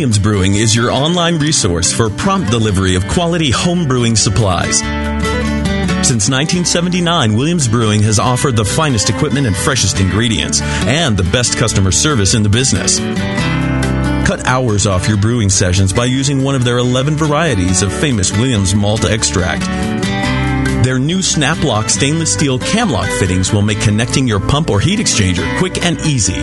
Williams Brewing is your online resource for prompt delivery of quality home brewing supplies. Since 1979, Williams Brewing has offered the finest equipment and freshest ingredients, and the best customer service in the business. Cut hours off your brewing sessions by using one of their 11 varieties of famous Williams malt extract. Their new Snaplock stainless steel camlock fittings will make connecting your pump or heat exchanger quick and easy.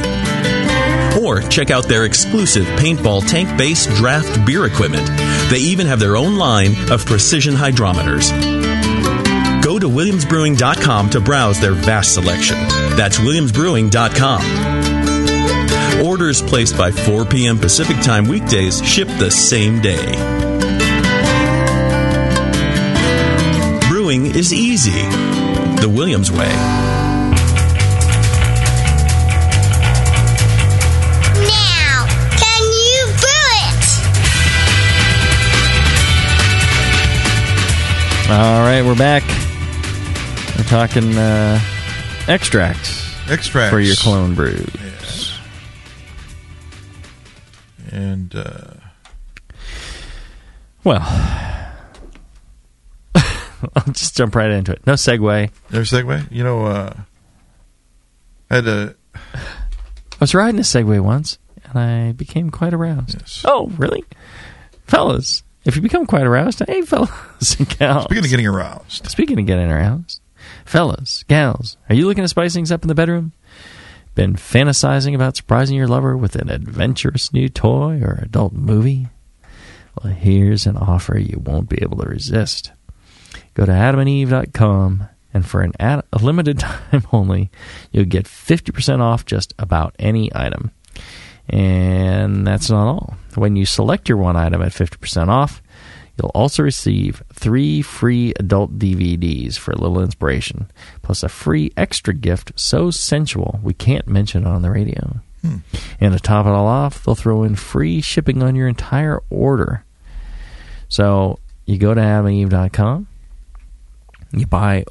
Or check out their exclusive paintball tank based draft beer equipment. They even have their own line of precision hydrometers. Go to WilliamsBrewing.com to browse their vast selection. That's WilliamsBrewing.com. Orders placed by 4 p.m. Pacific Time weekdays ship the same day. Brewing is easy. The Williams way. All right, we're back. We're talking uh, extracts. Extracts. For your clone brews. Yes. And uh, Well, <laughs> I'll just jump right into it. No segue. No segue. You know, uh, I had a. I was riding a Segway once, and I became quite aroused. Oh, really, fellas? If you become quite aroused, hey, fellas and gals. Speaking of getting aroused, Speaking of getting aroused, fellas, gals, are you looking to spice things up in the bedroom? Been fantasizing about surprising your lover with an adventurous new toy or adult movie? Well, here's an offer you won't be able to resist. Go to adamandeve.com, and for an ad- a limited <laughs> time only, you'll get 50% off just about any item. And that's not all. When you select your one item at 50% off, you'll also receive three free adult DVDs for a little inspiration, plus a free extra gift so sensual we can't mention it on the radio. Hmm. And to top it all off, they'll throw in free shipping on your entire order. So you go to adamandeve.com, you buy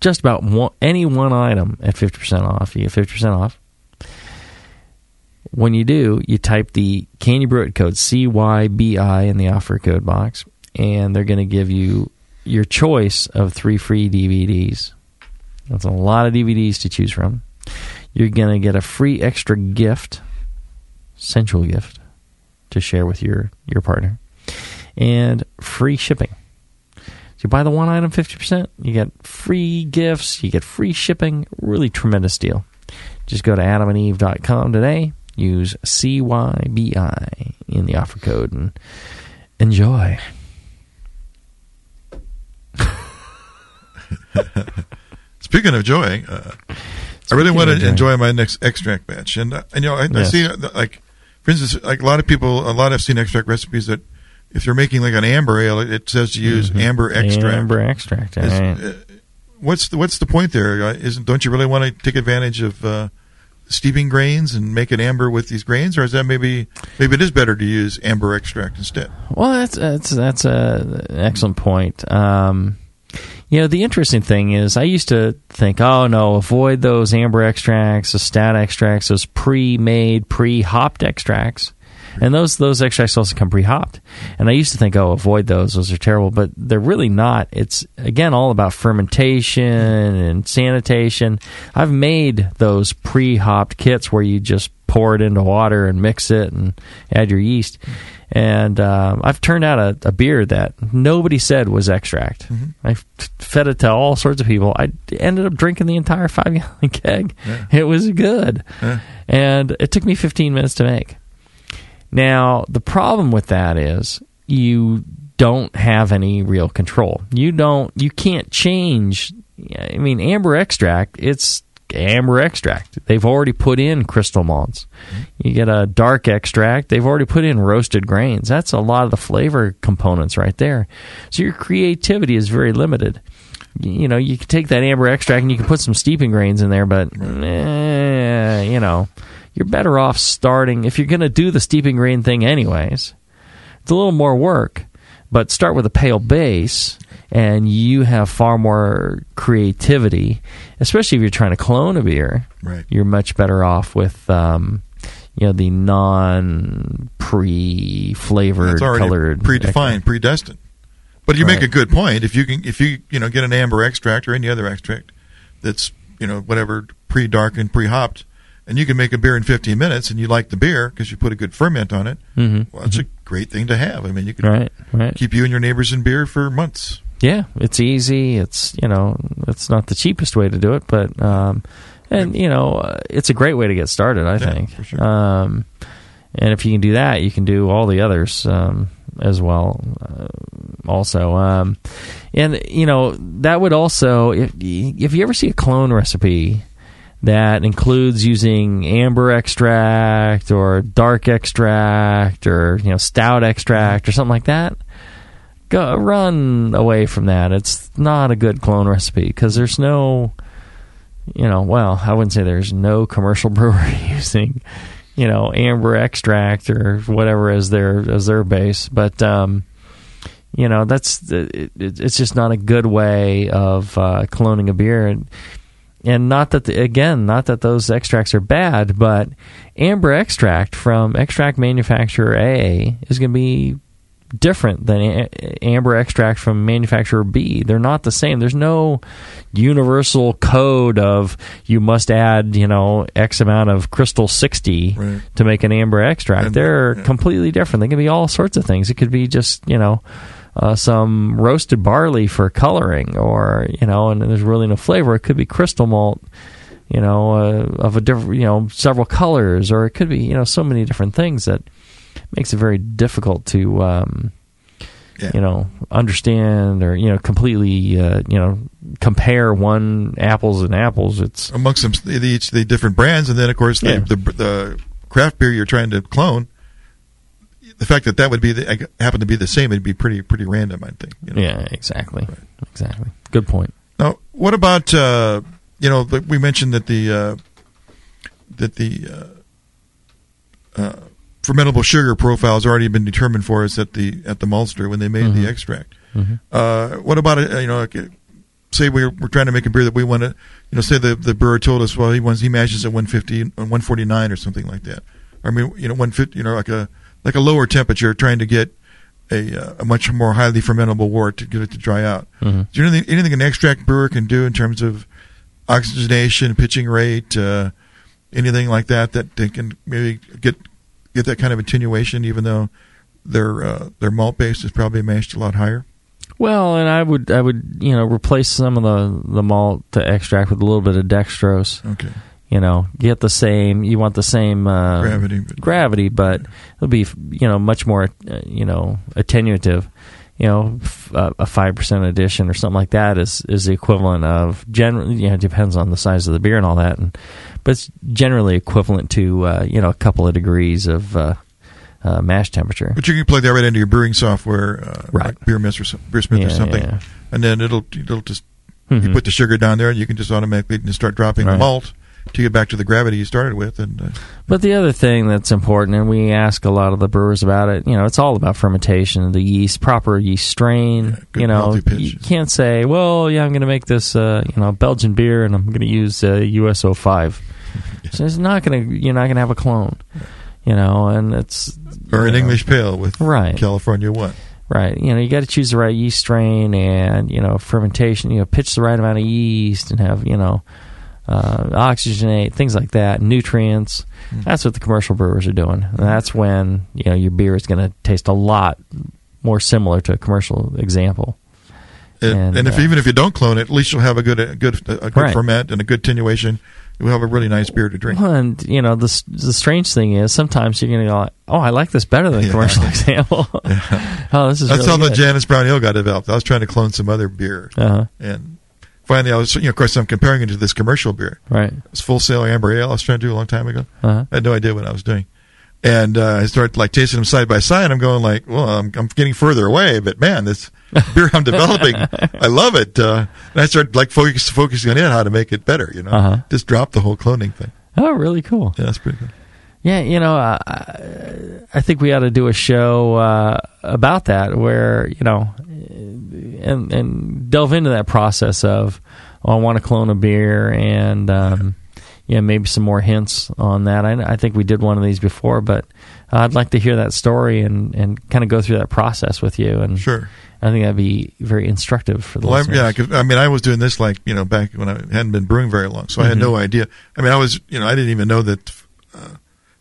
just about one, any one item at 50% off. You get 50% off. When you do, you type the Candy You Brew It code CYBI in the offer code box, and they're going to give you your choice of three free DVDs. That's a lot of DVDs to choose from. You're going to get a free extra gift, sensual gift, to share with your, your partner, and free shipping. So you buy the one item 50%, you get free gifts, you get free shipping. Really tremendous deal. Just go to adamandeve.com today, use CYBI in the offer code, and enjoy. <laughs> Speaking of joy, uh, I really want to joy. enjoy my next extract batch, and uh, you know, I, I see uh, like, for instance, like a lot of people, a lot I've seen extract recipes that if you're making like an amber ale, it- says to use amber extract. Mm-hmm. Amber extract. all Is- right. uh, what's the what's the point there? Uh, Isn't don't you really want to take advantage of uh, steeping grains and make it amber with these grains, or is that maybe maybe it is better to use amber extract instead? Well, that's that's that's a an excellent point. Um, you know, the interesting thing is, I used to think, oh no, avoid those amber extracts, the stat extracts, those pre-made, pre-hopped extracts, and those those extracts also come pre-hopped. And I used to think, oh, avoid those; those are terrible. But they're really not. It's again all about fermentation and sanitation. I've made those pre-hopped kits where you just pour it into water and mix it and add your yeast. And um, I've turned out a, a beer that nobody said was extract. I fed it to all sorts of people. I ended up drinking the entire five gallon <laughs> keg. Yeah. It was good, Yeah. and it took me 15 minutes to make. Now, the problem with that is you don't have any real control. You don't you can't change I mean amber extract, it's amber extract. They've already put in crystal malts. You get a dark extract, they've already put in roasted grains. That's a lot of the flavor components right there. So your creativity is very limited. You know, you can take that amber extract and you can put some steeping grains in there, but eh, you know, you're better off starting if you're going to do the steeping grain thing anyways. It's a little more work, but start with a pale base and you have far more creativity, especially if you're trying to clone a beer. Right. You're much better off with um, you know the non pre flavored colored predefined, predestined. But you make a good point. If you can, if you you know get an amber extract or any other extract that's you know whatever pre darkened, pre hopped, and you can make a beer in 15 minutes, and you like the beer because you put a good ferment on it. Mhm. Well, that's a great thing to have. I mean, you can Right, right. keep you and your neighbors in beer for months. Yeah, it's easy. It's you know, it's not the cheapest way to do it, but um, and you know, uh, it's a great way to get started. I Yeah, think. sure. Um, and if you can do that, you can do all the others um, as well. Uh, also, um, and you know that would also if if you ever see a clone recipe that includes using amber extract or dark extract or you know stout extract or something like that. Go run away from that. It's not a good clone recipe because there's no you know well i wouldn't say there's no commercial <laughs> brewery using you know amber extract or whatever as their as their base. But um you know that's it, it, it's just not a good way of uh, cloning a beer. And and not that the, again not that those extracts are bad but amber extract from extract manufacturer a is going to be different than a- amber extract from manufacturer b. They're not the same. There's no universal code of you must add you know x amount of crystal 60 to make an amber extract. They're completely different. They can be all sorts of things. It could be just you know uh, some roasted barley for coloring, or you know, and there's really no flavor. It could be crystal malt, you know, uh, of a different, you know, several colors, or it could be, you know, so many different things that makes it very difficult to, um, you know, understand or you know, completely, uh, you know, compare one apples and apples. It's amongst them the, each the different brands, and then of course the, Yeah. the the craft beer you're trying to clone. The fact that that would be the, happen to be the same, it'd be pretty pretty random, I think. you know. yeah, exactly, exactly. Good point. Now, what about uh, you know the- we mentioned that the uh, that the uh, uh, fermentable sugar profile has already been determined for us at the at the maltster when they made Mhm. the extract. Mhm. Uh, what about uh, you know? Say we're, we're trying to make a beer that we want to, you know, say the, the brewer told us, well, he wants he mashes at 150, uh, 149 or something like that. I mean, you know, 150, you know, like a like a lower temperature, trying to get a, uh, a much more highly fermentable wort to get it to dry out. Mhm. Is there anything, anything an extract brewer can do in terms of oxygenation, pitching rate, uh, anything like that that they can maybe get get that kind of attenuation, even though their uh, their malt base is probably mashed a lot higher. Well, and I would I would you know replace some of the the malt to extract with a little bit of dextrose. Okay. You know, get the same. You want the same uh, Gravity. gravity, but it'll be you know much more uh, you know attenuative. You know, f- uh, a five percent addition or something like that is is the equivalent of generally. You know, depends on the size of the beer and all that, and but it's generally equivalent to uh, you know a couple of degrees of uh, uh, mash temperature. But you can plug that right into your brewing software, uh, Right. like BeerSmith or, some- BeerSmith or something, yeah. and then it'll it'll just you Mhm. put the sugar down there, and you can just automatically start dropping the malt to get back to the gravity you started with, and uh, But the other thing that's important, and we ask a lot of the brewers about it, you know, it's all about fermentation, the yeast, proper yeast strain. you know, you can't say, well, yeah, I'm going to make this, uh, you know, Belgian beer, and I'm going to use uh, US-05. <laughs> So it's not going to, you're not going to have a clone, you know, and it's or an know, English pale with Right. California one. Right. You know, you got to choose the right yeast strain and, you know, fermentation, you know, pitch the right amount of yeast and have, you know, uh, oxygenate, things like that, nutrients. That's what the commercial brewers are doing. And that's when you know your beer is going to taste a lot more similar to a commercial example. And, and if uh, even if you don't clone it, at least you'll have a good a good a good Right. ferment and a good attenuation. You'll have a really nice beer to drink. Well, and you know the the strange thing is sometimes you're going to go, like, oh, I like this better than the Yeah. commercial <laughs> example. <laughs> oh, this is That's really how the good. Janet's Brown Ale got developed. I was trying to clone some other beer, Uh-huh. and finally, I was. You know, of course, I'm comparing it to this commercial beer. Right. It's Full Sail Amber Ale. I was trying to do a long time ago. Uh-huh. I had no idea what I was doing, and uh, I started like tasting them side by side. I'm going like, well, I'm, I'm getting further away, but man, this <laughs> beer I'm developing, I love it. Uh, and I started like focus, focusing on it, how to make it better. You know, Uh-huh. just drop the whole cloning thing. Oh, really cool. Yeah, that's pretty good. Yeah, you know, uh, I, I think we ought to do a show uh, about that, where you know, and and delve into that process of, oh, I want to clone a beer, and um, yeah, maybe some more hints on that. I, I think we did one of these before, but I'd like to hear that story and and kind of go through that process with you. And Sure. I think that'd be very instructive for the Well, I, listeners. yeah, 'cause, I mean, I was doing this like you know back when I hadn't been brewing very long, so I had no idea. I mean, I was you know I didn't even know that uh,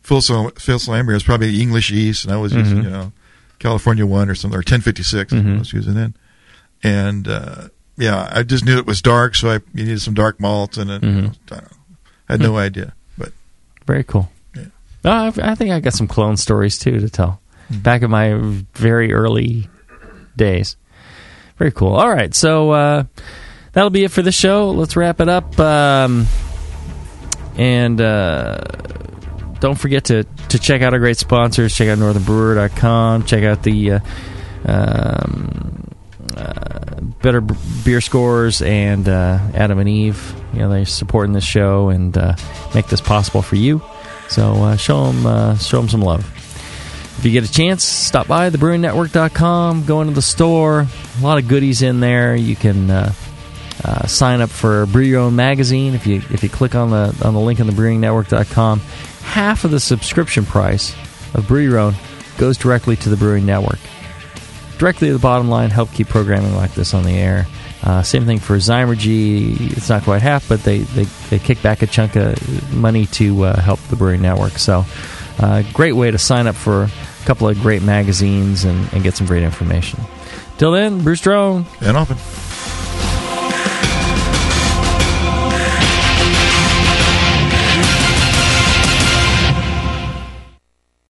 Phil Phil Slambeer was probably English yeast, and I was using Mhm. you know California one or something or ten fifty six. I Mhm. was using then, and uh, yeah, I just knew it was dark, so I you needed some dark malts, and it, Mhm. I, don't know, I had no Hmm. idea, but Very cool. No, I've, I think I got some clone stories too to tell. Back in my very early days. Very cool. All right, so uh, that'll be it for the show. Let's wrap it up. Um, and uh, don't forget to, to check out our great sponsors. Check out northernbrewer.com. Check out the uh, um, uh, Better B- Beer Scores and uh, Adam and Eve. You know, they're supporting this show and uh, make this possible for you. So uh, show them uh, show them some love. If you get a chance, stop by thebrewingnetwork.com, go into the store. A lot of goodies in there. You can uh, uh, sign up for Brew Your Own magazine if you if you click on the on the link on thebrewingnetwork.com. Half of the subscription price of Brew Your Own goes directly to the Brewing Network. Directly to the bottom line, help keep programming like this on the air. Uh, same thing for Zymurgy. It's not quite half, but they, they, they kick back a chunk of money to uh, help the Brewing Network. So, uh, great way to sign up for a couple of great magazines and, and get some great information. Till then, Bruce Drone. and often.